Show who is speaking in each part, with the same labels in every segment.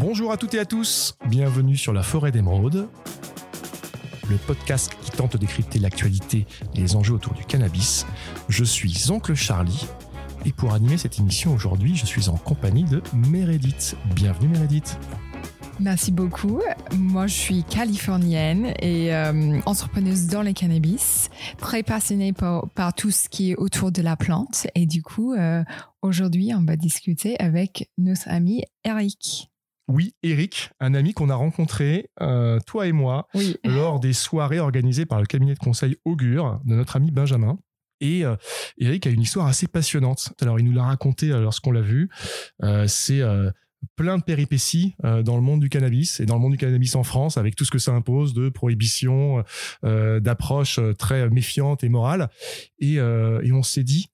Speaker 1: Bonjour à toutes et à tous, bienvenue sur la forêt d'émeraude, le podcast qui tente de décrypter l'actualité et les enjeux autour du cannabis. Je suis Oncle Charlie et pour animer cette émission aujourd'hui, je suis en compagnie de Meredith. Bienvenue Meredith.
Speaker 2: Merci beaucoup. Moi, je suis californienne et euh, entrepreneuse dans les cannabis, très passionnée par, tout ce qui est autour de la plante. Et du coup, euh, aujourd'hui, on va discuter avec notre ami Eric.
Speaker 1: Oui, Eric, un ami qu'on a rencontré, euh, toi et moi,
Speaker 2: oui.
Speaker 1: lors des soirées organisées par le cabinet de conseil Augure de notre ami Benjamin. Et euh, Eric a une histoire assez passionnante. Alors, il nous l'a raconté lorsqu'on l'a vu. Euh, c'est plein de péripéties euh, dans le monde du cannabis et dans le monde du cannabis en France avec tout ce que ça impose de prohibition, euh, d'approche très méfiante et morale. Et, euh, et on s'est dit,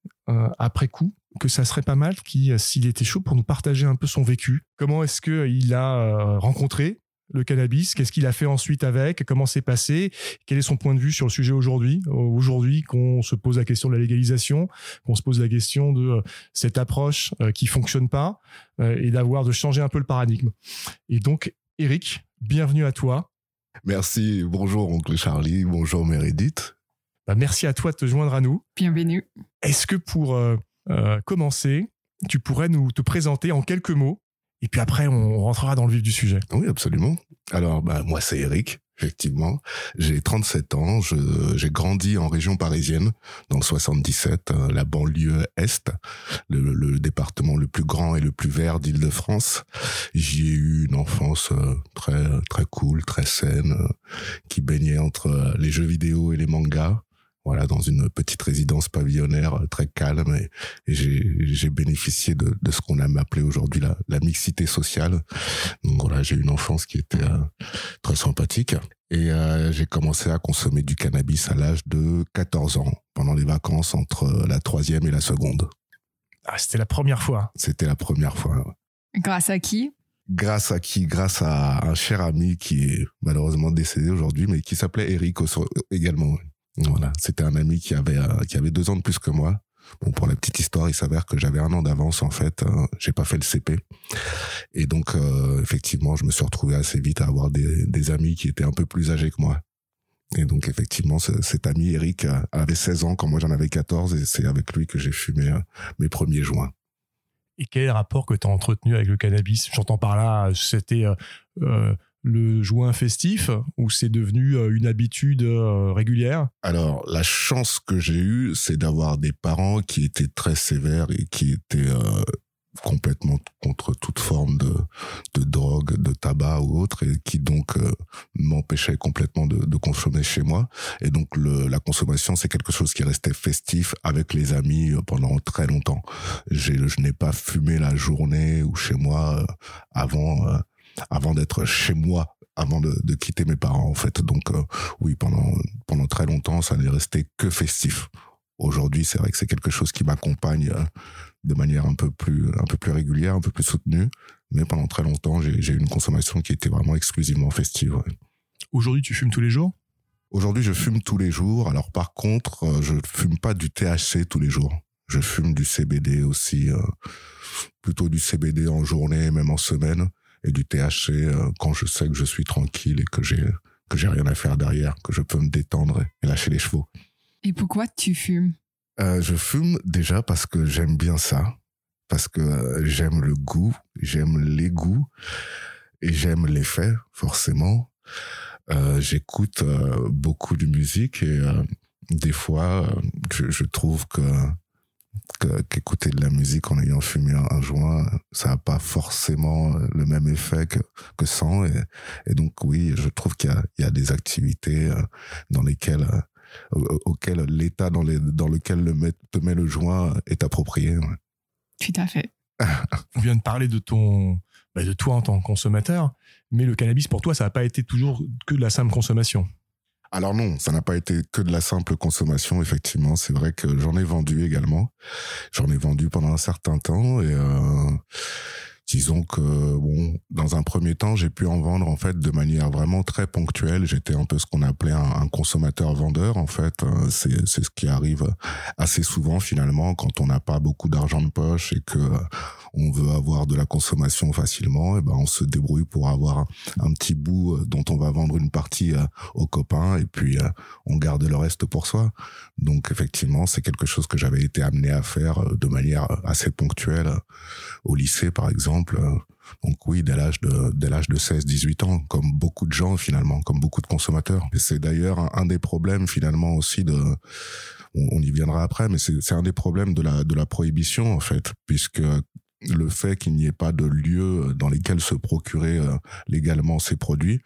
Speaker 1: après coup, que ça serait pas mal s'il était chaud pour nous partager un peu son vécu. Comment est-ce qu'il a rencontré le cannabis, qu'est-ce qu'il a fait ensuite avec, comment c'est passé, quel est son point de vue sur le sujet aujourd'hui, aujourd'hui qu'on se pose la question de la légalisation, qu'on se pose la question de euh, cette approche euh, qui fonctionne pas euh, et d'avoir de changer un peu le paradigme. Et donc Eric, bienvenue à toi.
Speaker 3: Merci, bonjour oncle Charlie, bonjour Meredith.
Speaker 1: Bah, merci à toi de te joindre à nous.
Speaker 2: Bienvenue.
Speaker 1: Est-ce que pour commencer, tu pourrais nous te présenter en quelques mots et puis après, on rentrera dans le vif du sujet.
Speaker 3: Oui, absolument. Alors, bah, moi, c'est Eric. Effectivement, j'ai 37 ans, j'ai grandi en région parisienne, dans le 77, euh, la banlieue Est, le, département le plus grand et le plus vert d'Île-de-France. J'y ai eu une enfance euh, très très cool, très saine, euh, qui baignait entre les jeux vidéo et les mangas voilà, dans une petite résidence pavillonnaire euh, très calme et, j'ai bénéficié de, de ce qu'on a appelé aujourd'hui la, la, mixité sociale. Donc voilà, j'ai eu une enfance qui était euh, très sympathique et euh, j'ai commencé à consommer du cannabis à l'âge de 14 ans pendant les vacances entre la troisième et la seconde.
Speaker 1: Ah, c'était la première fois.
Speaker 3: C'était la première fois.
Speaker 2: Grâce à qui?
Speaker 3: Grâce à qui? Grâce à un cher ami qui est malheureusement décédé aujourd'hui, mais qui s'appelait Eric également. Voilà, c'était un ami qui avait euh, qui avait deux ans de plus que moi. Bon, pour la petite histoire, il s'avère que j'avais un an d'avance en fait. Hein, j'ai pas fait le CP, et donc euh, effectivement, je me suis retrouvé assez vite à avoir des, amis qui étaient un peu plus âgés que moi. Et donc effectivement, cet ami Eric euh, avait 16 ans quand moi j'en avais 14, et c'est avec lui que j'ai fumé mes premiers joints.
Speaker 1: Et quel rapport que tu as entretenu avec le cannabis? J'entends par là, c'était euh, le joint festif ou c'est devenu euh, une habitude euh, régulière?
Speaker 3: Alors, la chance que j'ai eue, c'est d'avoir des parents qui étaient très sévères et qui étaient euh, complètement contre toute forme de, de drogue, de tabac ou autre, et qui donc m'empêchaient complètement de, consommer chez moi. Et donc la consommation, c'est quelque chose qui restait festif avec les amis pendant très longtemps. Je n'ai pas fumé la journée ou chez moi avant avant d'être chez moi, avant de, de, quitter mes parents en fait. Donc euh, oui, pendant pendant très longtemps, ça n'est resté que festif. Aujourd'hui, c'est vrai que c'est quelque chose qui m'accompagne euh, de manière un peu plus un peu plus régulière, un peu plus soutenue. Mais pendant très longtemps, j'ai eu une consommation qui était vraiment exclusivement festive.
Speaker 1: Aujourd'hui, tu fumes tous les jours?
Speaker 3: Aujourd'hui, je fume tous les jours. Alors par contre, euh, je fume pas du THC tous les jours. Je fume du CBD aussi, plutôt du CBD en journée, même en semaine et du THC euh, quand je sais que je suis tranquille et que j'ai que j'ai rien à faire derrière, que je peux me détendre et lâcher les chevaux.
Speaker 2: Et pourquoi tu fumes?
Speaker 3: Euh, Je fume déjà parce que j'aime bien ça, parce que euh, j'aime le goût, j'aime les goûts et j'aime l'effet forcément. Euh, J'écoute euh, beaucoup de musique et des fois je, je trouve que qu'écouter de la musique en ayant fumé un, joint, ça n'a pas forcément euh, le même effet que, que sans. Et, et donc oui, je trouve qu'il y, y a, des activités euh, dans lesquelles euh, auxquelles l'état dans, les, dans lequel le met, te met le joint est approprié.
Speaker 2: Tout à fait.
Speaker 1: On vient de parler de ton, bah, de toi en tant que consommateur, mais le cannabis pour toi, ça n'a pas été toujours que de la simple consommation.
Speaker 3: Alors non, ça n'a pas été que de la simple consommation, effectivement. C'est vrai que j'en ai vendu également. J'en ai vendu pendant un certain temps et euh, disons que bon, dans un premier temps, j'ai pu en vendre en fait de manière vraiment très ponctuelle. J'étais un peu ce qu'on appelait un, consommateur vendeur en fait. Euh, c'est c'est ce qui arrive assez souvent finalement quand on n'a pas beaucoup d'argent de poche et que on veut avoir de la consommation facilement, et ben on se débrouille pour avoir un, petit bout dont on va vendre une partie aux copains et puis on garde le reste pour soi. Donc effectivement, c'est quelque chose que j'avais été amené à faire de manière assez ponctuelle au lycée par exemple. Donc oui, dès l'âge de dès l'âge de 16 18 ans comme beaucoup de gens finalement, comme beaucoup de consommateurs. Et c'est d'ailleurs un, des problèmes finalement aussi de on, y viendra après mais c'est un des problèmes de la de la prohibition en fait puisque le fait qu'il n'y ait pas de lieu dans lesquels se procurer euh, légalement ces produits,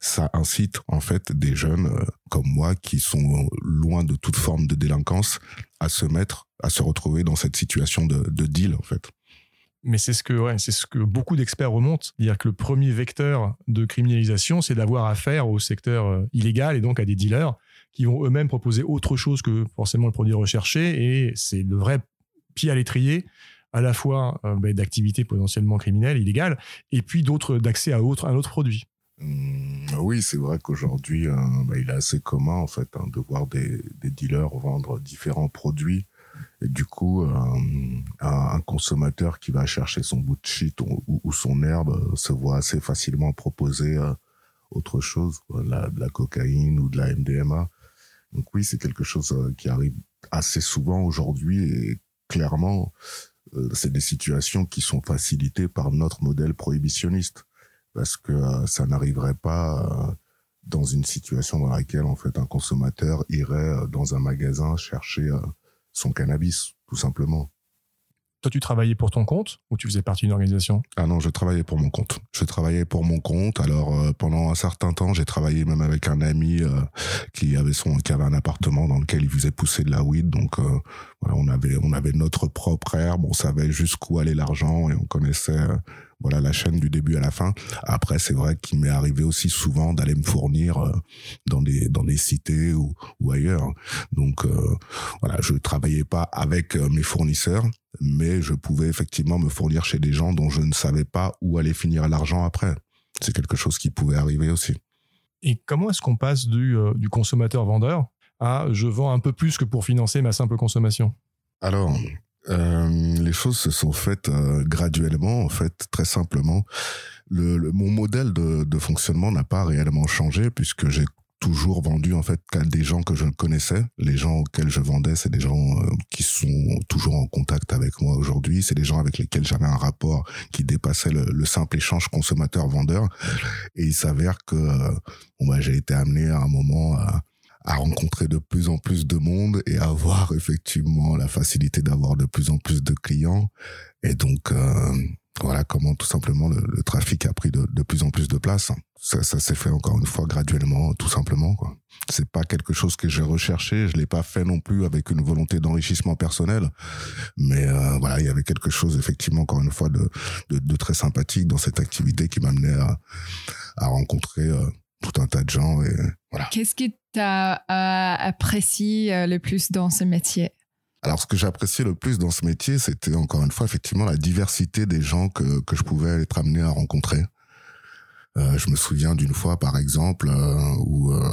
Speaker 3: ça incite en fait des jeunes euh, comme moi qui sont loin de toute forme de délinquance à se mettre, à se retrouver dans cette situation de, de deal en fait.
Speaker 1: Mais c'est ce que, ouais, c'est ce que beaucoup d'experts remontent, dire que le premier vecteur de criminalisation, c'est d'avoir affaire au secteur euh, illégal et donc à des dealers qui vont eux-mêmes proposer autre chose que forcément le produit recherché. Et c'est le vrai pied à l'étrier à la fois euh, bah, d'activités potentiellement criminelles, illégales, et puis d'autres d'accès à autre, un autre produit.
Speaker 3: Mmh, oui, c'est vrai qu'aujourd'hui, euh, bah, il est assez commun en fait hein, de voir des, dealers vendre différents produits. Et du coup, euh, un, consommateur qui va chercher son bout de shit ou, son herbe se voit assez facilement proposer autre chose, la, de la cocaïne ou de la MDMA. Donc oui, c'est quelque chose qui arrive assez souvent aujourd'hui et clairement, c'est des situations qui sont facilitées par notre modèle prohibitionniste parce que euh, ça n'arriverait pas euh, dans une situation dans laquelle en fait un consommateur irait dans un magasin chercher son cannabis tout simplement.
Speaker 1: Toi, tu travaillais pour ton compte ou tu faisais partie d'une organisation?
Speaker 3: Ah non, je travaillais pour mon compte. Je travaillais pour mon compte. Alors euh, pendant un certain temps, j'ai travaillé même avec un ami euh, qui avait son qui avait un appartement dans lequel il faisait pousser de la weed. Donc euh, voilà, on avait on avait notre propre herbe, on savait jusqu'où allait l'argent et on connaissait voilà la chaîne du début à la fin. Après, c'est vrai qu'il m'est arrivé aussi souvent d'aller me fournir euh, dans des dans des cités ou, ou ailleurs. Donc euh, voilà, je travaillais pas avec euh, mes fournisseurs, mais je pouvais effectivement me fournir chez des gens dont je ne savais pas où allait finir l'argent après. C'est quelque chose qui pouvait arriver aussi.
Speaker 1: Et comment est-ce qu'on passe du, du consommateur vendeur à je vends un peu plus que pour financer ma simple consommation?
Speaker 3: Alors, euh, les choses se sont faites euh, graduellement, en fait, très simplement. Le, mon modèle de, de fonctionnement n'a pas réellement changé puisque j'ai toujours vendu en fait qu'à des gens que je connaissais. Les gens auxquels je vendais, c'est des gens euh, qui sont toujours en contact avec moi aujourd'hui. C'est des gens avec lesquels j'avais un rapport qui dépassait le, le simple échange consommateur-vendeur. Et il s'avère que bon, bah, j'ai été amené à un moment à à rencontrer de plus en plus de monde et avoir effectivement la facilité d'avoir de plus en plus de clients. Et donc, euh, voilà comment tout simplement le, trafic a pris de, plus en plus de place. Ça, ça s'est fait encore une fois graduellement, tout simplement. quoi. C'est pas quelque chose que j'ai recherché. Je l'ai pas fait non plus avec une volonté d'enrichissement personnel. Mais euh, voilà, il y avait quelque chose effectivement encore une fois de, de, très sympathique dans cette activité qui m'amenait à, à rencontrer euh, tout un tas de gens. Et voilà.
Speaker 2: Qu'est-ce que tu as euh, apprécié euh, le plus dans ce métier?
Speaker 3: Alors, ce que j'ai apprécié le plus dans ce métier, c'était encore une fois effectivement la diversité des gens que, que je pouvais être amené à rencontrer. Euh, je me souviens d'une fois, par exemple, euh, où euh,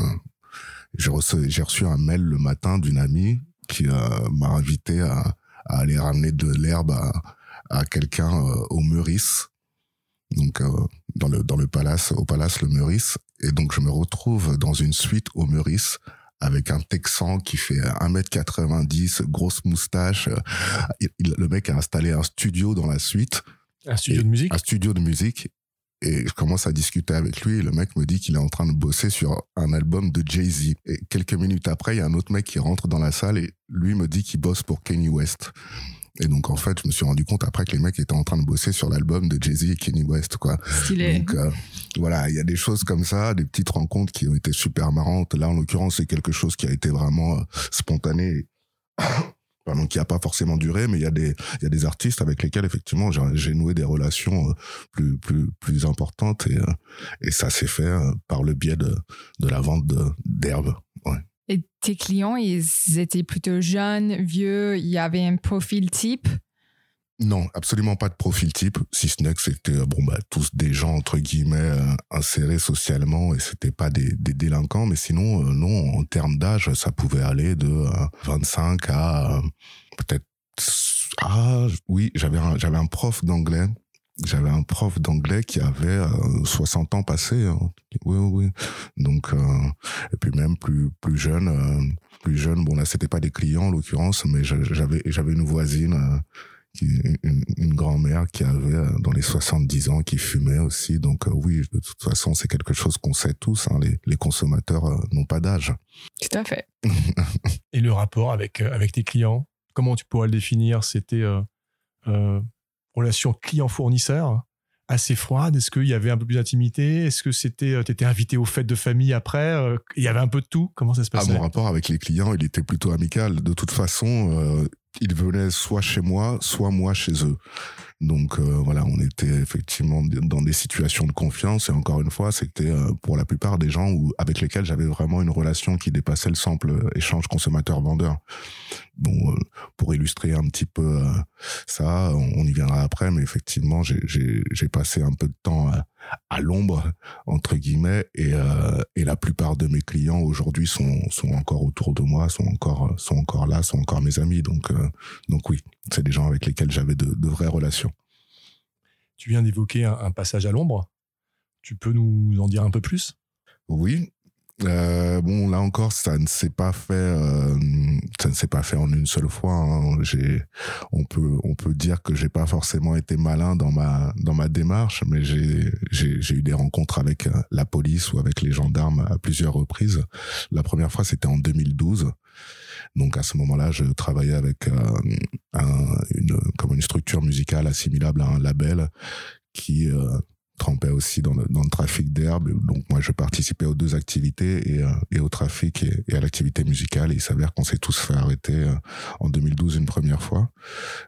Speaker 3: j'ai reçu, un mail le matin d'une amie qui m'a invité à, à, aller ramener de l'herbe à, à quelqu'un au Meurice donc dans le dans le palace au palace le Meurice et donc je me retrouve dans une suite au Meurice avec un Texan qui fait 1m90, grosse moustache. le mec a installé un studio dans la suite.
Speaker 1: Un studio de musique
Speaker 3: Un studio de musique. Et je commence à discuter avec lui et le mec me dit qu'il est en train de bosser sur un album de Jay-Z. Et quelques minutes après, il y a un autre mec qui rentre dans la salle et lui me dit qu'il bosse pour Kanye West. Et donc en fait, je me suis rendu compte après que les mecs étaient en train de bosser sur l'album de Jay-Z et Kenny West, quoi.
Speaker 2: Stylé.
Speaker 3: Donc euh, voilà, il y a des choses comme ça, des petites rencontres qui ont été super marrantes. Là, en l'occurrence, c'est quelque chose qui a été vraiment euh, spontané. Pardon, qui a pas forcément duré, mais il y a des il y a des artistes avec lesquels effectivement j'ai noué des relations euh, plus plus plus importantes et et ça s'est fait par le biais de de la vente d'herbes. Ouais.
Speaker 2: Et tes clients, ils étaient plutôt jeunes, vieux, il y avait un profil type?
Speaker 3: Non, absolument pas de profil type, si ce n'est que c'était euh, bon bah tous des gens entre guillemets euh, insérés socialement et c'était pas des, des, délinquants, mais sinon euh, non en termes d'âge ça pouvait aller de 25 à peut-être ah oui, j'avais j'avais un prof d'anglais. J'avais un prof d'anglais qui avait 60 ans passés. Hein. Oui, oui, oui. Donc, et puis même plus plus jeune, plus jeune. Bon là, c'était pas des clients en l'occurrence, mais j'avais j'avais une voisine une, une grand-mère qui avait euh, dans les 70 ans, qui fumait aussi. Donc euh, oui, de toute façon, c'est quelque chose qu'on sait tous. Hein, les, les, consommateurs euh, n'ont pas d'âge.
Speaker 2: Tout à fait.
Speaker 1: Et le rapport avec avec tes clients, comment tu pourrais le définir? C'était euh, relation client-fournisseur assez froide. Est-ce qu'il y avait un peu plus d'intimité? Est-ce que c'était, tu étais invité aux fêtes de famille après Il y avait un peu de tout? Comment ça se passait
Speaker 3: ah, Mon rapport avec les clients, il était plutôt amical. De toute façon, ils venaient soit chez moi, soit moi chez eux. Donc euh, voilà, on était effectivement dans des situations de confiance et encore une fois, c'était euh, pour la plupart des gens où, avec lesquels j'avais vraiment une relation qui dépassait le simple échange consommateur-vendeur. Bon, euh, pour illustrer un petit peu ça, on, y viendra après, mais effectivement, j'ai passé un peu de temps à, l'ombre entre guillemets et, et la plupart de mes clients aujourd'hui sont, sont encore autour de moi, sont encore sont encore là, sont encore mes amis. Donc donc oui, c'est des gens avec lesquels j'avais de, de vraies relations.
Speaker 1: Tu viens d'évoquer un, passage à l'ombre. Tu peux nous en dire un peu plus?
Speaker 3: Oui. Euh, bon, là encore, ça ne s'est pas fait. Ça ne s'est pas fait en une seule fois. Hein. J'ai, on peut, on peut dire que j'ai pas forcément été malin dans ma dans ma démarche, mais j'ai j'ai eu des rencontres avec euh, la police ou avec les gendarmes à plusieurs reprises. La première fois, c'était en 2012. Donc à ce moment-là, je travaillais avec euh, une comme une structure musicale assimilable à un label qui euh, trempait aussi dans le, trafic d'herbe. Donc moi, je participais aux deux activités et, euh, au trafic et, à l'activité musicale. Et il s'avère qu'on s'est tous fait arrêter en 2012 une première fois.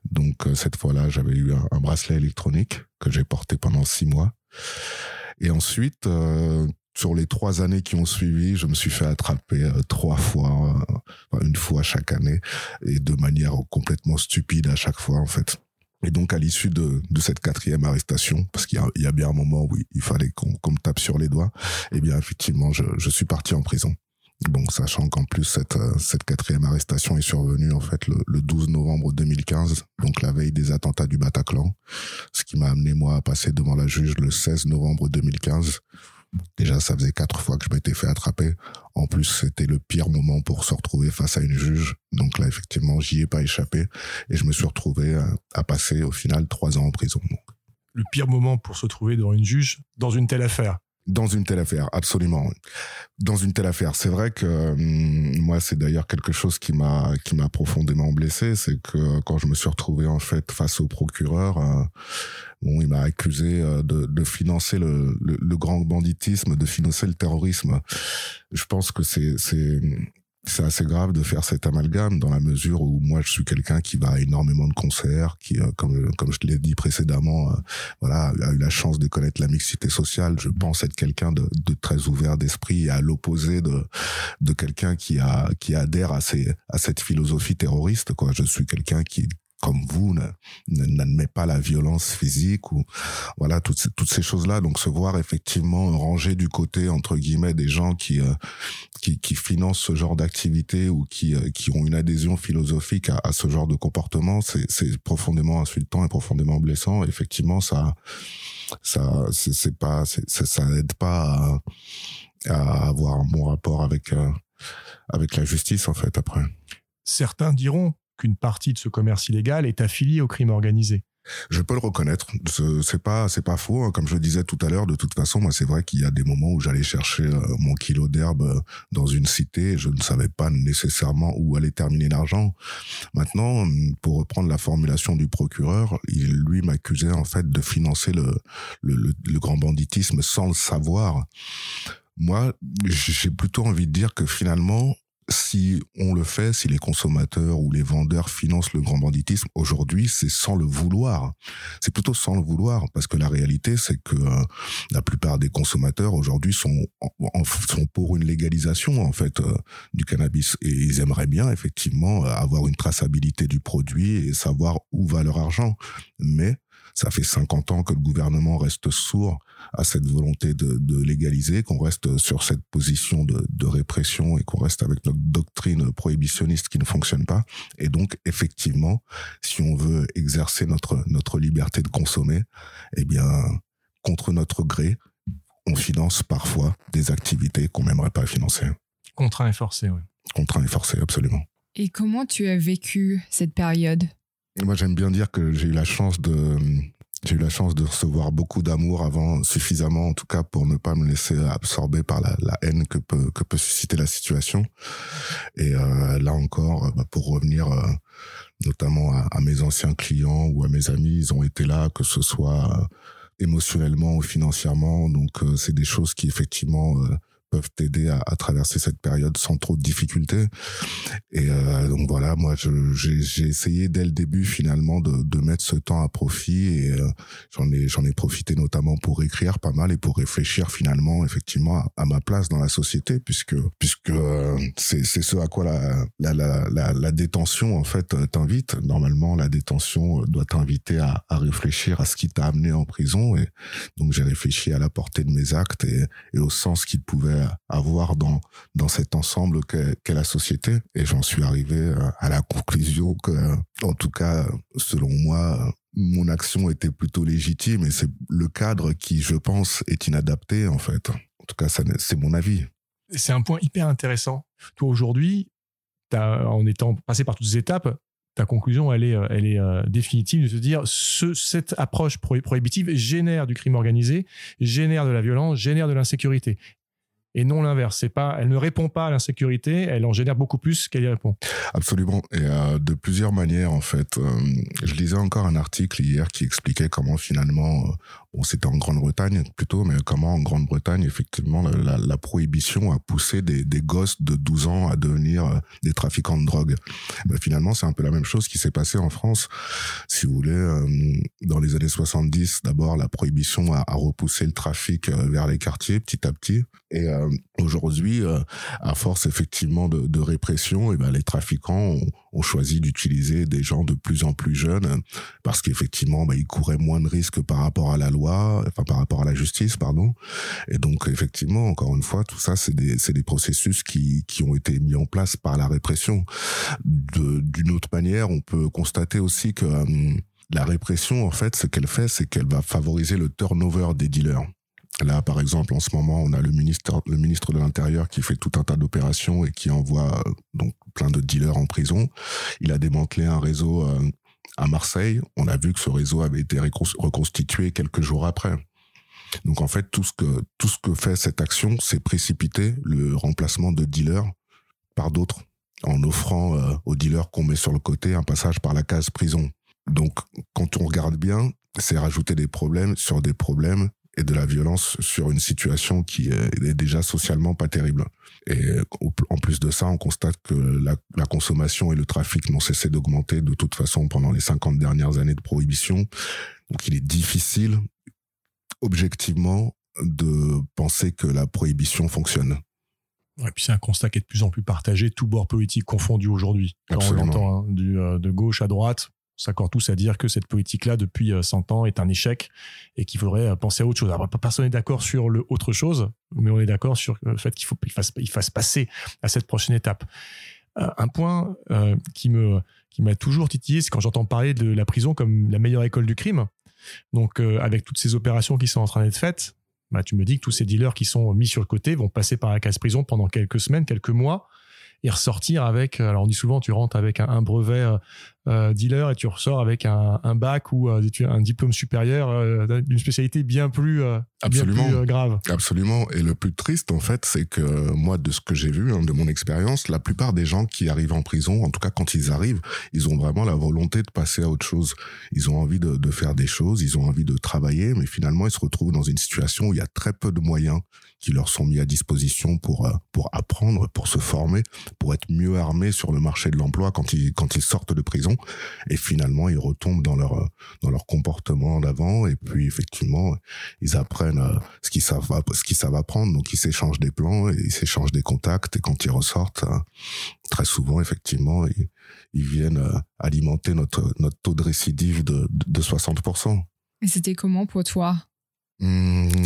Speaker 3: Donc cette fois-là, j'avais eu un, bracelet électronique que j'ai porté pendant six mois. Et ensuite, sur les trois années qui ont suivi, je me suis fait attraper euh, trois fois, euh, une fois chaque année, et de manière complètement stupide à chaque fois en fait. Et donc à l'issue de, de cette quatrième arrestation, parce qu'il y, y, a bien un moment où il fallait qu'on me tape sur les doigts, eh bien effectivement je, je suis parti en prison. Donc sachant qu'en plus cette euh, cette quatrième arrestation est survenue en fait le, le 12 novembre 2015, donc la veille des attentats du Bataclan, ce qui m'a amené moi à passer devant la juge le 16 novembre 2015 Déjà, ça faisait quatre fois que je m'étais fait attraper. En plus, c'était le pire moment pour se retrouver face à une juge. Donc là, effectivement, j'y ai pas échappé et je me suis retrouvé à, à passer au final trois ans en prison.
Speaker 1: Le pire moment pour se trouver devant une juge dans une telle affaire?
Speaker 3: Dans une telle affaire, absolument. Dans une telle affaire, c'est vrai que hum, moi, c'est d'ailleurs quelque chose qui m'a qui m'a profondément blessé, c'est que quand je me suis retrouvé en fait face au procureur, euh, bon, il m'a accusé euh, de, de financer le, le, le, grand banditisme, de financer le terrorisme. Je pense que c'est c'est c'est assez grave de faire cet amalgame dans la mesure où moi je suis quelqu'un qui va à énormément de concerts, qui euh, comme comme je l'ai dit précédemment, euh, voilà, a eu la chance de connaître la mixité sociale. Je pense être quelqu'un de, de, très ouvert d'esprit, à l'opposé de de quelqu'un qui a qui adhère à ces à cette philosophie terroriste. Quoi, je suis quelqu'un qui comme vous n'admet pas la violence physique ou voilà toutes toutes ces choses là donc se voir effectivement ranger du côté entre guillemets des gens qui euh, qui, financent ce genre d'activité ou qui euh, qui ont une adhésion philosophique à, ce genre de comportement c'est profondément insultant et profondément blessant. Effectivement ça ça c'est pas ça aide pas à, à, avoir un bon rapport avec euh, avec la justice en fait après.
Speaker 1: Certains diront qu'une partie de ce commerce illégal est affiliée au crime organisé.
Speaker 3: Je peux le reconnaître. C'est pas, c'est pas faux. Hein. Comme je le disais tout à l'heure, de toute façon, moi, c'est vrai qu'il y a des moments où j'allais chercher euh, mon kilo d'herbe euh, dans une cité. Et je ne savais pas nécessairement où allait terminer l'argent. Maintenant, pour reprendre la formulation du procureur, il lui m'accusait en fait de financer le grand banditisme sans le savoir. Moi, j'ai plutôt envie de dire que finalement, si on le fait, si les consommateurs ou les vendeurs financent le grand banditisme, aujourd'hui, c'est sans le vouloir. C'est plutôt sans le vouloir, parce que la réalité, c'est que euh, la plupart des consommateurs aujourd'hui sont, pour une légalisation en fait euh, du cannabis et ils aimeraient bien effectivement avoir une traçabilité du produit et savoir où va leur argent. Mais ça fait 50 ans que le gouvernement reste sourd à cette volonté de, de légaliser, qu'on reste sur cette position de, de répression et qu'on reste avec notre doctrine prohibitionniste qui ne fonctionne pas. Et donc, effectivement, si on veut exercer notre, notre liberté de consommer, eh bien, contre notre gré, on finance parfois des activités qu'on n'aimerait pas financer.
Speaker 1: Contraint et forcé, oui.
Speaker 3: Contraint et forcé, absolument.
Speaker 2: Et comment tu as vécu cette période?
Speaker 3: Moi, j'aime bien dire que j'ai eu la chance de j'ai eu la chance de recevoir beaucoup d'amour avant, suffisamment en tout cas pour ne pas me laisser absorber par la, haine que peut, que peut susciter la situation. Et euh, là encore, bah, pour revenir euh, notamment à, mes anciens clients ou à mes amis, ils ont été là, que ce soit euh, émotionnellement ou financièrement. Donc euh, c'est des choses qui effectivement euh, peuvent t'aider à, traverser cette période sans trop de difficultés. Et euh, donc voilà, moi j'ai essayé dès le début finalement de, mettre ce temps à profit et euh, j'en ai j'en ai profité notamment pour écrire pas mal et pour réfléchir finalement effectivement à, ma place dans la société puisque puisque euh, c'est ce à quoi la la, la détention en fait t'invite. Normalement la détention doit t'inviter à, à réfléchir à ce qui t'a amené en prison et donc j'ai réfléchi à la portée de mes actes et, au sens pouvait avoir dans dans cet ensemble qu'est qu la société. Et j'en suis arrivé à la conclusion que, en tout cas, selon moi, mon action était plutôt légitime et c'est le cadre qui, je pense, est inadapté en fait. En tout cas, c'est mon avis.
Speaker 1: C'est un point hyper intéressant. Toi aujourd'hui, en étant passé par toutes ces étapes, ta conclusion, elle est, elle est euh, définitive de se dire ce, cette approche prohibitive génère du crime organisé, génère de la violence, génère de l'insécurité et non l'inverse. C'est pas, elle ne répond pas à l'insécurité, elle en génère beaucoup plus qu'elle y répond.
Speaker 3: Absolument, et euh, de plusieurs manières en fait. Euh, je lisais encore un article hier qui expliquait comment finalement, euh, c'était en Grande-Bretagne plutôt, mais comment en Grande-Bretagne effectivement la, prohibition a poussé des, des, gosses de 12 ans à devenir des trafiquants de drogue. Ben, finalement, c'est un peu la même chose qui s'est passé en France. Si vous voulez, dans les années 70, d'abord la prohibition a, a, repoussé le trafic vers les quartiers petit à petit, et aujourd'hui, à force effectivement de, de répression, et ben les trafiquants ont, ont choisi d'utiliser des gens de plus en plus jeunes parce qu'effectivement, ben, ils couraient moins de risques par rapport à la loi, enfin par rapport à la justice, pardon. Et donc effectivement, encore une fois, tout ça, c'est des, des processus qui, qui ont été mis en place par la répression. d'une autre manière, on peut constater aussi que hum, la répression, en fait, ce qu'elle fait, c'est qu'elle va favoriser le turnover des dealers. Là, par exemple, en ce moment, on a le ministre, le ministre de l'Intérieur qui fait tout un tas d'opérations et qui envoie euh, donc plein de dealers en prison. Il a démantelé un réseau euh, à Marseille. On a vu que ce réseau avait été reconstitué quelques jours après. Donc en fait, tout ce que tout ce que fait cette action, c'est précipiter le remplacement de dealers par d'autres, en offrant euh, aux dealers qu'on met sur le côté un passage par la case prison. Donc quand on regarde bien, c'est rajouter des problèmes sur des problèmes et de la violence sur une situation qui est déjà socialement pas terrible. Et en plus de ça, on constate que la, la consommation et le trafic n'ont cessé d'augmenter de toute façon pendant les 50 dernières années de prohibition. Donc il est difficile, objectivement, de penser que la prohibition fonctionne.
Speaker 1: Et puis c'est un constat qui est de plus en plus partagé, tout bord politique confondu aujourd'hui. On l'entend hein, euh, de gauche à droite, s'accordent tous à dire que cette politique-là, depuis 100 euh, ans, est un échec et qu'il faudrait euh, penser à autre chose. Alors, personne n'est d'accord sur le autre chose, mais on est d'accord sur le fait qu'il faut qu'il fasse, passer à cette prochaine étape. Euh, un point qui me qui m'a toujours titillé, c'est quand j'entends parler de la prison comme la meilleure école du crime. Donc, avec toutes ces opérations qui sont en train d'être faites, bah, tu me dis que tous ces dealers qui sont mis sur le côté vont passer par la case prison pendant quelques semaines, quelques mois, et ressortir avec, alors on dit souvent, tu rentres avec un, un brevet euh, dealer et tu ressors avec un, un bac ou euh, un diplôme supérieur euh, d'une spécialité bien plus, euh,
Speaker 3: Absolument.
Speaker 1: Bien plus grave.
Speaker 3: Absolument. Et le plus triste, en fait, c'est que moi, de ce que j'ai vu, hein, de mon expérience, la plupart des gens qui arrivent en prison, en tout cas quand ils arrivent, ils ont vraiment la volonté de passer à autre chose. Ils ont envie de, de faire des choses, ils ont envie de travailler, mais finalement, ils se retrouvent dans une situation où il y a très peu de moyens qui leur sont mis à disposition pour pour apprendre, pour se former, pour être mieux armés sur le marché de l'emploi quand ils quand ils sortent de prison. Et finalement ils retombent dans leur dans leur comportement d'avant. Et puis effectivement ils apprennent euh, ce qu'ils savent ce qu'ils savent apprendre. Donc ils s'échangent des plans et ils s'échangent des contacts. Et quand ils ressortent euh, très souvent effectivement ils, ils viennent euh, alimenter notre notre taux de récidive de de 60%
Speaker 2: Et c'était comment pour toi?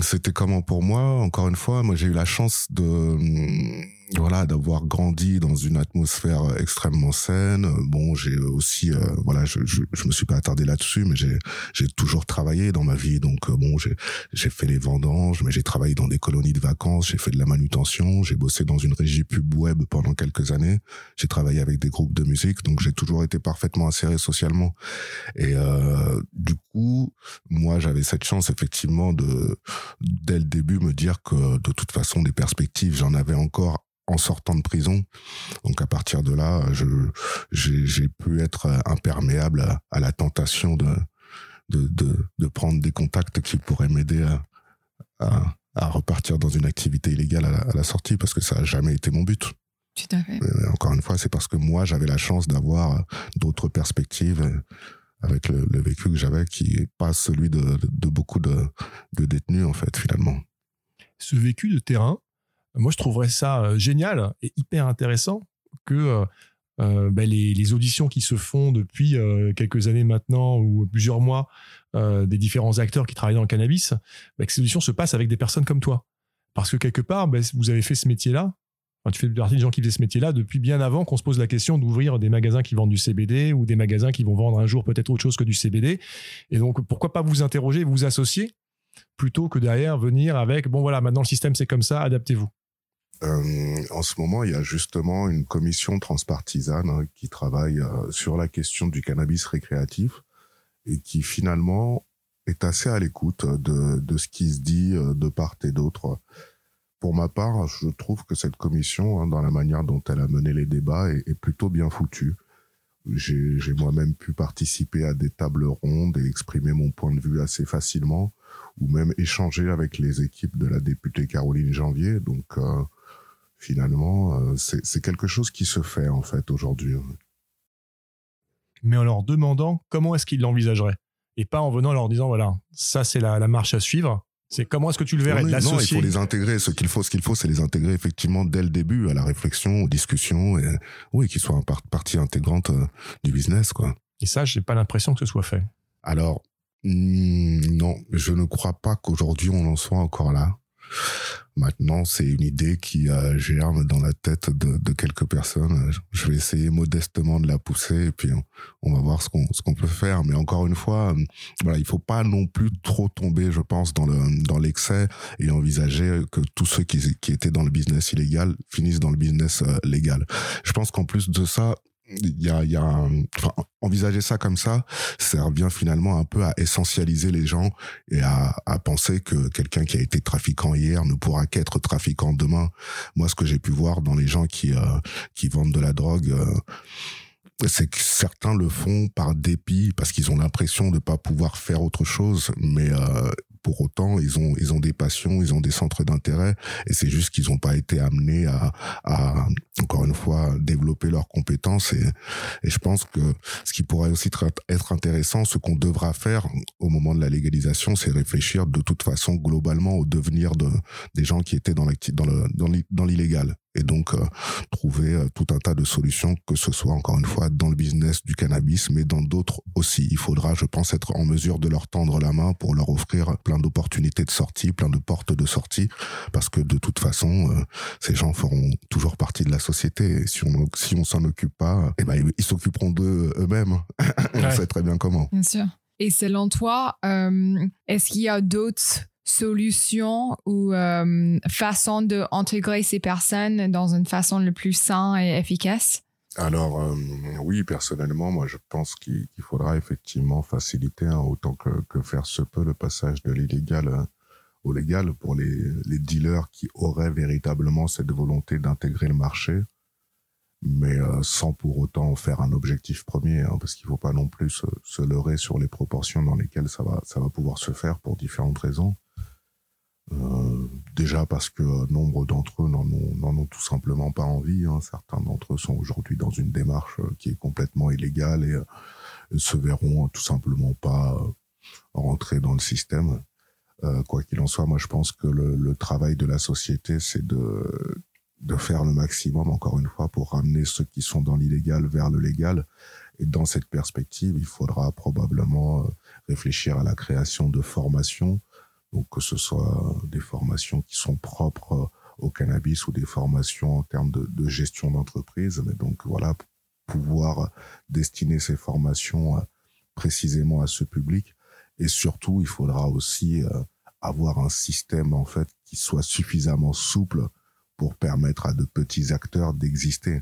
Speaker 3: C'était comment pour moi? Encore une fois, moi j'ai eu la chance de hum, voilà d'avoir grandi dans une atmosphère extrêmement saine. Bon, j'ai aussi euh, voilà, je, je je me suis pas attardé là-dessus, mais j'ai j'ai toujours travaillé dans ma vie. Donc euh, bon, j'ai j'ai fait les vendanges, mais j'ai travaillé dans des colonies de vacances, j'ai fait de la manutention, j'ai bossé dans une régie pub web pendant quelques années. J'ai travaillé avec des groupes de musique, donc j'ai toujours été parfaitement inséré socialement. Et euh, du coup, moi j'avais cette chance effectivement de dès le début me dire que de toute façon des perspectives, j'en avais encore en sortant de prison. Donc à partir de là, je j'ai pu être imperméable à, à la tentation de, de de de prendre des contacts qui pourraient m'aider à, à à repartir dans une activité illégale à la, à la sortie parce que ça a jamais été mon but.
Speaker 2: Tout à fait.
Speaker 3: Encore une fois, c'est parce que moi j'avais la chance d'avoir d'autres perspectives avec le, vécu que j'avais qui est pas celui de, beaucoup de, détenus en fait finalement.
Speaker 1: Ce vécu de terrain, moi, je trouverais ça euh, génial et hyper intéressant que euh, euh, ben, les, auditions qui se font depuis quelques années maintenant ou plusieurs mois des différents acteurs qui travaillent dans le cannabis, ben, que ces auditions se passent avec des personnes comme toi. Parce que quelque part, ben, vous avez fait ce métier-là. Tu fais partie des gens qui faisaient ce métier-là depuis bien avant qu'on se pose la question d'ouvrir des magasins qui vendent du CBD ou des magasins qui vont vendre un jour peut-être autre chose que du CBD. Et donc, pourquoi pas vous interroger, vous associer plutôt que derrière venir avec bon voilà maintenant le système c'est comme ça adaptez-vous
Speaker 3: Euh, en ce moment, il y a justement une commission transpartisane hein, qui travaille euh, sur la question du cannabis récréatif et qui finalement est assez à l'écoute de, de ce qui se dit euh, de part et d'autre. Pour ma part, je trouve que cette commission, hein, dans la manière dont elle a mené les débats, est, plutôt bien foutue. J'ai moi-même pu participer à des tables rondes et exprimer mon point de vue assez facilement, ou même échanger avec les équipes de la députée Caroline Janvier. Donc, euh, finalement, euh, c'est quelque chose qui se fait en fait aujourd'hui.
Speaker 1: mais en leur demandant comment est-ce qu'ils l'envisageraient et pas en venant leur disant voilà ça c'est la marche à suivre c'est comment est-ce que tu le verrais
Speaker 3: non, il faut les intégrer. Ce qu'il faut, ce qu'il faut, c'est les intégrer effectivement dès le début à la réflexion, aux discussions, et oui, qu'ils soient en par- partie intégrante euh, du business, quoi.
Speaker 1: et ça j'ai pas l'impression que ce soit fait
Speaker 3: Alors, hmm, non, je ne crois pas qu'aujourd'hui on en soit encore là. Maintenant, c'est une idée qui euh, germe dans la tête de, quelques personnes. Je vais essayer modestement de la pousser et puis on, on va voir ce qu'on ce peut faire. Mais encore une fois, euh, voilà, il faut pas non plus trop tomber, je pense, dans le dans l'excès et envisager que tous ceux qui qui étaient dans le business illégal finissent dans le business euh, légal. Je pense qu'en plus de ça, il y a, y a un- enfin, envisager ça comme ça, ça revient finalement un peu à essentialiser les gens et à, à penser que quelqu'un qui a été trafiquant hier ne pourra qu'être trafiquant demain. Moi, ce que j'ai pu voir dans les gens qui euh, qui vendent de la drogue, euh, c'est que certains le font par dépit parce qu'ils ont l'impression de pas pouvoir faire autre chose, mais euh, pour autant ils ont ils ont des passions, ils ont des centres d'intérêt et c'est juste qu'ils n'ont pas été amenés à, à encore une fois développer leurs compétences et, et je pense que ce qui pourrait aussi être intéressant, ce qu'on devra faire au moment de la légalisation, c'est réfléchir de toute façon globalement au devenir de des gens qui étaient dans l'illégal et donc euh, trouver euh, tout un tas de solutions que ce soit encore une fois dans le business du cannabis mais dans d'autres aussi. Il faudra je pense être en mesure de leur tendre la main pour leur offrir plein d'opportunités de sortie, plein de portes de sortie parce que de toute façon euh, ces gens feront toujours partie de la société et si on si on s'en occupe pas, eh ben ils- ils s'occuperont d'eux eux-mêmes. on
Speaker 1: Ouais.
Speaker 3: sait très bien comment.
Speaker 2: Bien sûr. Et selon toi, euh, est-ce qu'il y a d'autres solutions ou euh, façons d'intégrer ces personnes dans une façon le plus saine et efficace?
Speaker 3: Alors euh, oui, personnellement, moi je pense qu'il qu'il faudra effectivement faciliter hein, autant que, que faire se peut le passage de l'illégal euh, au légal pour les, les dealers qui auraient véritablement cette volonté d'intégrer le marché, mais euh, sans pour autant faire un objectif premier, hein, parce qu'il faut pas non plus se, leurrer sur les proportions dans lesquelles ça va, ça va pouvoir se faire pour différentes raisons. Euh, déjà parce que euh, nombre d'entre eux n'en ont, ont tout simplement pas envie. hein. Certains d'entre eux sont aujourd'hui dans une démarche qui est complètement illégale et, se verront tout simplement pas rentrer dans le système. Quoi qu'il en soit, moi je pense que le travail de la société, c'est de, de faire le maximum, encore une fois, pour ramener ceux qui sont dans l'illégal vers le légal. Et dans cette perspective, il faudra probablement euh, réfléchir à la création de formations, donc que ce soit des formations qui sont propres au cannabis ou des formations en termes de, de gestion d'entreprise, mais donc voilà, pouvoir destiner ces formations précisément à ce public. Et surtout, il faudra aussi avoir un système en fait qui soit suffisamment souple pour permettre à de petits acteurs d'exister.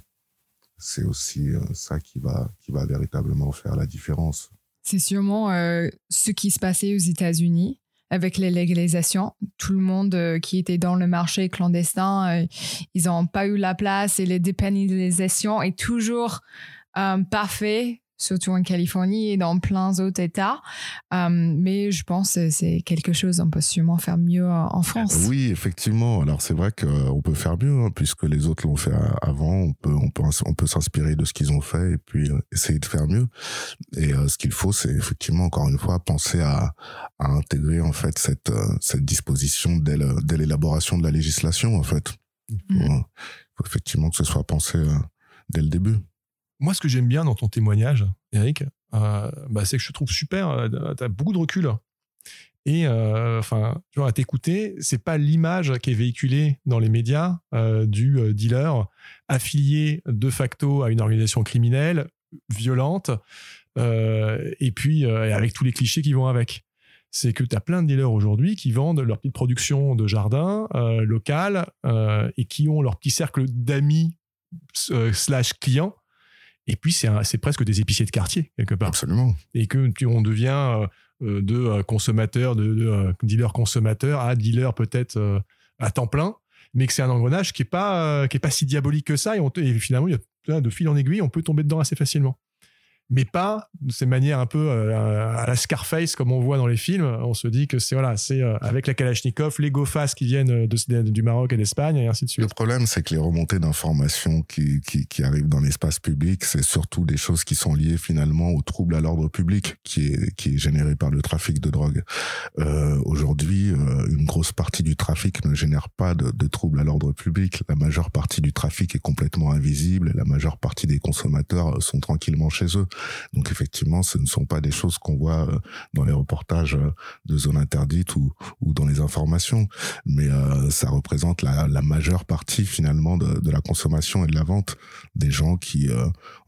Speaker 3: C'est aussi euh, ça qui va, qui va véritablement faire la différence.
Speaker 2: C'est sûrement euh, ce qui se passait aux États-Unis avec les légalisations. Tout le monde euh, qui était dans le marché clandestin, ils n'ont pas eu la place et les dépénalisations est toujours parfait surtout en Californie et dans plein d'autres États. Euh, mais je pense que c'est quelque chose on peut sûrement faire mieux en France.
Speaker 3: Oui, effectivement. Alors c'est vrai qu'on peut faire mieux hein, puisque les autres l'ont fait avant. On peut, on peut, on peut s'inspirer de ce qu'ils ont fait et puis euh, essayer de faire mieux. Et euh, ce qu'il faut, c'est effectivement encore une fois penser à, à intégrer en fait cette cette disposition dès l'élaboration de la législation en fait. Il faut, mm. faut effectivement que ce soit pensé dès le début
Speaker 1: moi, ce que j'aime bien dans ton témoignage, Eric, euh, bah, c'est que je te trouve super. Euh, tu as beaucoup de recul. Et euh, enfin, à t'écouter, c'est pas l'image qui est véhiculée dans les médias du dealer affilié de facto à une organisation criminelle, violente, et puis avec tous les clichés qui vont avec. C'est que tu as plein de dealers aujourd'hui qui vendent leur petite production de jardin local et qui ont leur petit cercle d'amis slash clients et puis, c'est presque des épiciers de quartier, quelque part.
Speaker 3: Absolument.
Speaker 1: Et que puis on devient euh, euh, de euh, consommateur, de, de dealer consommateur à dealer peut-être à temps plein, mais que c'est un engrenage qui n'est pas, qui est pas si diabolique que ça. Et, on, et finalement, il y a, de fil en aiguille, on peut tomber dedans assez facilement mais pas de ces manières un peu euh, à la Scarface comme on voit dans les films. On se dit que c'est voilà, c'est euh, avec la Kalachnikov, les GoFast qui viennent de, du Maroc et d'Espagne et ainsi de suite.
Speaker 3: Le problème, c'est que les remontées d'informations qui, qui, arrivent dans l'espace public, c'est surtout des choses qui sont liées finalement au trouble à l'ordre public qui est, qui est généré par le trafic de drogue. Euh, Aujourd'hui, euh, une grosse partie du trafic ne génère pas de, de troubles à l'ordre public. La majeure partie du trafic est complètement invisible la majeure partie des consommateurs sont tranquillement chez eux. Donc effectivement, ce ne sont pas des choses qu'on voit euh, dans les reportages euh, de zones interdites ou, dans les informations, mais euh, ça représente la, majeure partie finalement de, la consommation et de la vente des gens qui,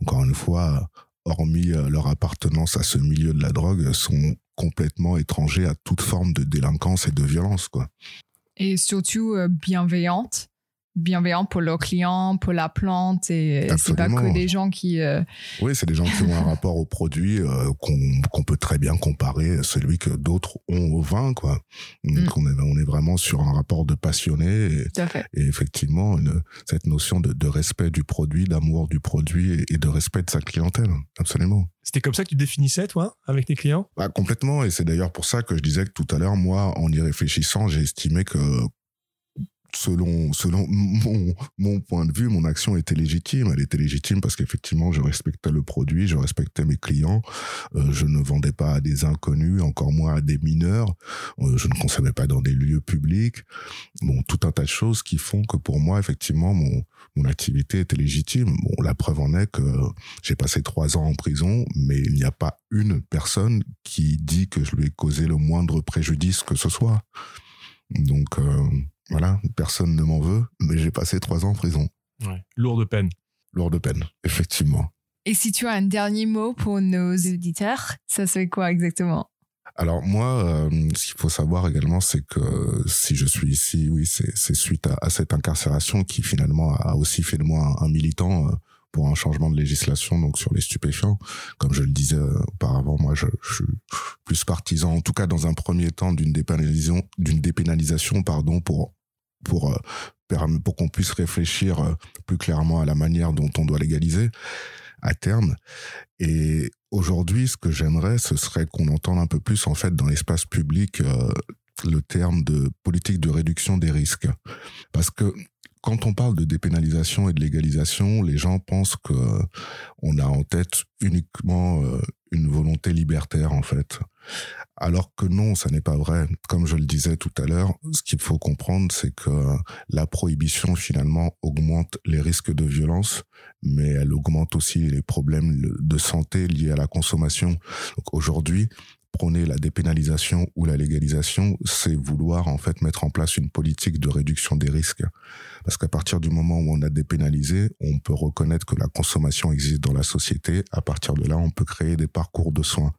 Speaker 3: encore une fois, hormis leur appartenance à ce milieu de la drogue, sont complètement étrangers à toute forme de délinquance et de violence, quoi.
Speaker 2: Et surtout bienveillante bienveillant pour leurs clients, pour la plante, et c'est pas que des gens qui. Euh,
Speaker 3: oui, c'est des gens qui ont un rapport au produit euh, qu'on peut très bien comparer à celui que d'autres ont au vin, quoi. Donc mm. on, est, on est vraiment sur un rapport de passionné et, et effectivement une, cette notion de, de, respect du produit, d'amour du produit et, de respect de sa clientèle, absolument.
Speaker 1: C'était comme ça que tu définissais, toi, avec tes clients?
Speaker 3: Bah, Complètement, et c'est d'ailleurs pour ça que je disais que tout à l'heure, moi, en y réfléchissant, j'ai estimé que selon selon mon, mon point de vue, mon action était légitime. Elle était légitime parce qu'effectivement, je respectais le produit, je respectais mes clients. Euh, je ne vendais pas à des inconnus, encore moins à des mineurs. Euh, je ne consommais pas dans des lieux publics. Bon, tout un tas de choses qui font que pour moi, effectivement, mon mon activité était légitime. Bon, la preuve en est que j'ai passé trois ans en prison, mais il n'y a pas une personne qui dit que je lui ai causé le moindre préjudice que ce soit. Donc euh, voilà, personne ne m'en veut, mais j'ai passé trois ans en prison.
Speaker 1: Ouais. Lourde peine.
Speaker 3: Lourde peine, effectivement.
Speaker 2: Et si tu as un dernier mot pour nos auditeurs, ça serait quoi exactement?
Speaker 3: Alors moi, euh, ce qu'il faut savoir également, c'est que si je suis ici, oui, c'est suite à, cette incarcération qui finalement a aussi fait de moi un, militant euh, pour un changement de législation donc sur les stupéfiants. Comme je le disais euh, auparavant, moi je, suis plus partisan, en tout cas dans un premier temps, d'une dépénalisation, d'une dépénalisation, pardon, pour pour euh, pour qu'on puisse réfléchir euh, plus clairement à la manière dont on doit légaliser à terme. Et aujourd'hui, ce que j'aimerais, ce serait qu'on entende un peu plus en fait dans l'espace public le terme de politique de réduction des risques, parce que quand on parle de dépénalisation et de légalisation, les gens pensent que on a en tête uniquement euh, une volonté libertaire en fait. Alors que non, ça n'est pas vrai. Comme je le disais tout à l'heure, ce qu'il faut comprendre, c'est que la prohibition finalement augmente les risques de violence, mais elle augmente aussi les problèmes de santé liés à la consommation. Aujourd'hui, prôner la dépénalisation ou la légalisation, c'est vouloir en fait mettre en place une politique de réduction des risques. Parce qu'à partir du moment où on a dépénalisé, on peut reconnaître que la consommation existe dans la société. À partir de là, on peut créer des parcours de soins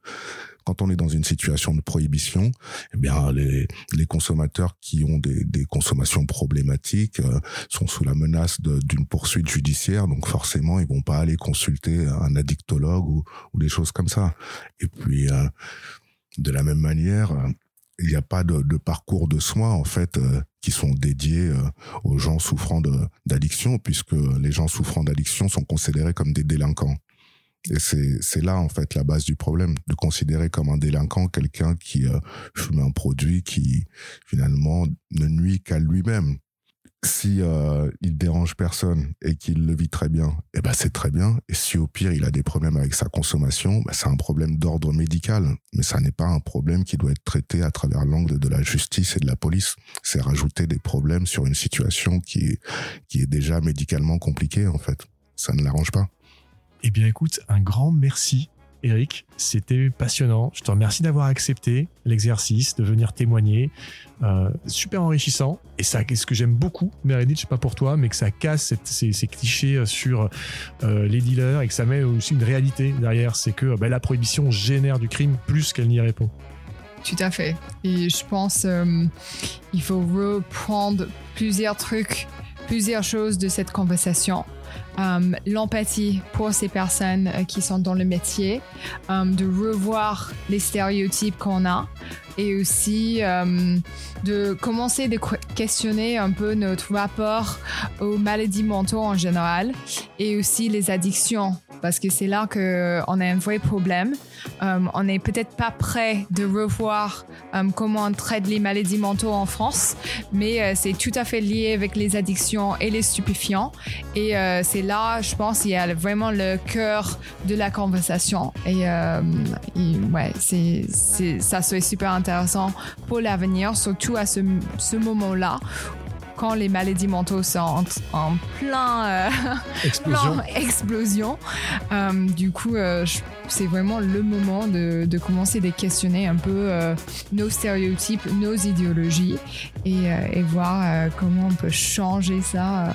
Speaker 3: quand on est dans une situation de prohibition, eh bien les, les consommateurs qui ont des, des consommations problématiques euh, sont sous la menace d'une poursuite judiciaire, donc forcément ils vont pas aller consulter un addictologue ou, ou des choses comme ça. Et puis euh, de la même manière, il n'y a pas de, parcours de soins en fait euh, qui sont dédiés aux gens souffrant d'addiction, puisque les gens souffrant d'addiction sont considérés comme des délinquants. Et c'est là, en fait, la base du problème, de considérer comme un délinquant quelqu'un qui euh, fume un produit qui, finalement, ne nuit qu'à lui-même. Si euh, il dérange personne et qu'il le vit très bien, eh ben c'est très bien. Et si au pire il a des problèmes avec sa consommation, ben c'est un problème d'ordre médical. Mais ça n'est pas un problème qui doit être traité à travers l'angle de la justice et de la police. C'est rajouter des problèmes sur une situation qui est, qui est déjà médicalement compliquée en fait. Ça ne l'arrange pas.
Speaker 1: Eh bien écoute, un grand merci Eric, c'était passionnant. Je te remercie d'avoir accepté l'exercice, de venir témoigner. Euh, super enrichissant. Et ça, ce que j'aime beaucoup, Meredith, je sais pas pour toi, mais que ça casse ces, clichés sur euh, les dealers et que ça met aussi une réalité derrière. C'est que bah, la prohibition génère du crime plus qu'elle n'y répond.
Speaker 2: Tout à fait. Et je pense qu'il euh, il faut reprendre plusieurs trucs, plusieurs choses de cette conversation euh, l'empathie pour ces personnes euh, qui sont dans le métier, euh, de revoir les stéréotypes qu'on a et aussi de commencer de questionner un peu notre rapport aux maladies mentaux en général et aussi les addictions parce que c'est là qu'on a un vrai problème. Euh, on n'est peut-être pas prêt de revoir euh, comment on traite les maladies mentaux en France, mais euh, c'est tout à fait lié avec les addictions et les stupéfiants. Et c'est là, je pense, il y a vraiment le cœur de la conversation. Et, ouais, c'est, ça serait super intéressant pour l'avenir, surtout à ce, ce moment-là quand les maladies mentaux sont en, plein, euh, explosion. explosion. Euh, du coup, euh, c'est vraiment le moment de, commencer à questionner un peu nos stéréotypes, nos idéologies et, et voir comment on peut changer ça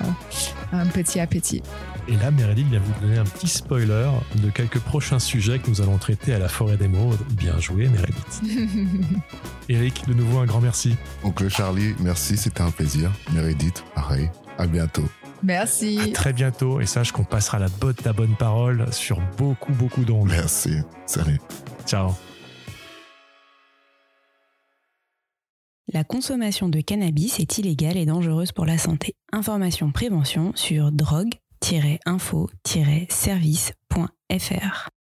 Speaker 2: petit à petit.
Speaker 1: Et là, Meredith vient vous donner un petit spoiler de quelques prochains sujets que nous allons traiter à la Forêt d'émeraude. Bien joué, Meredith. Eric, de nouveau, un grand merci.
Speaker 3: Oncle Charlie, merci, c'était un plaisir. Meredith, pareil. À bientôt.
Speaker 2: Merci.
Speaker 1: À très bientôt et sache qu'on passera la bonne, la bonne parole sur beaucoup, beaucoup d'ondes.
Speaker 3: Merci. Salut.
Speaker 1: Ciao.
Speaker 4: La consommation de cannabis est illégale et dangereuse pour la santé. Information prévention sur drogue info-service.fr.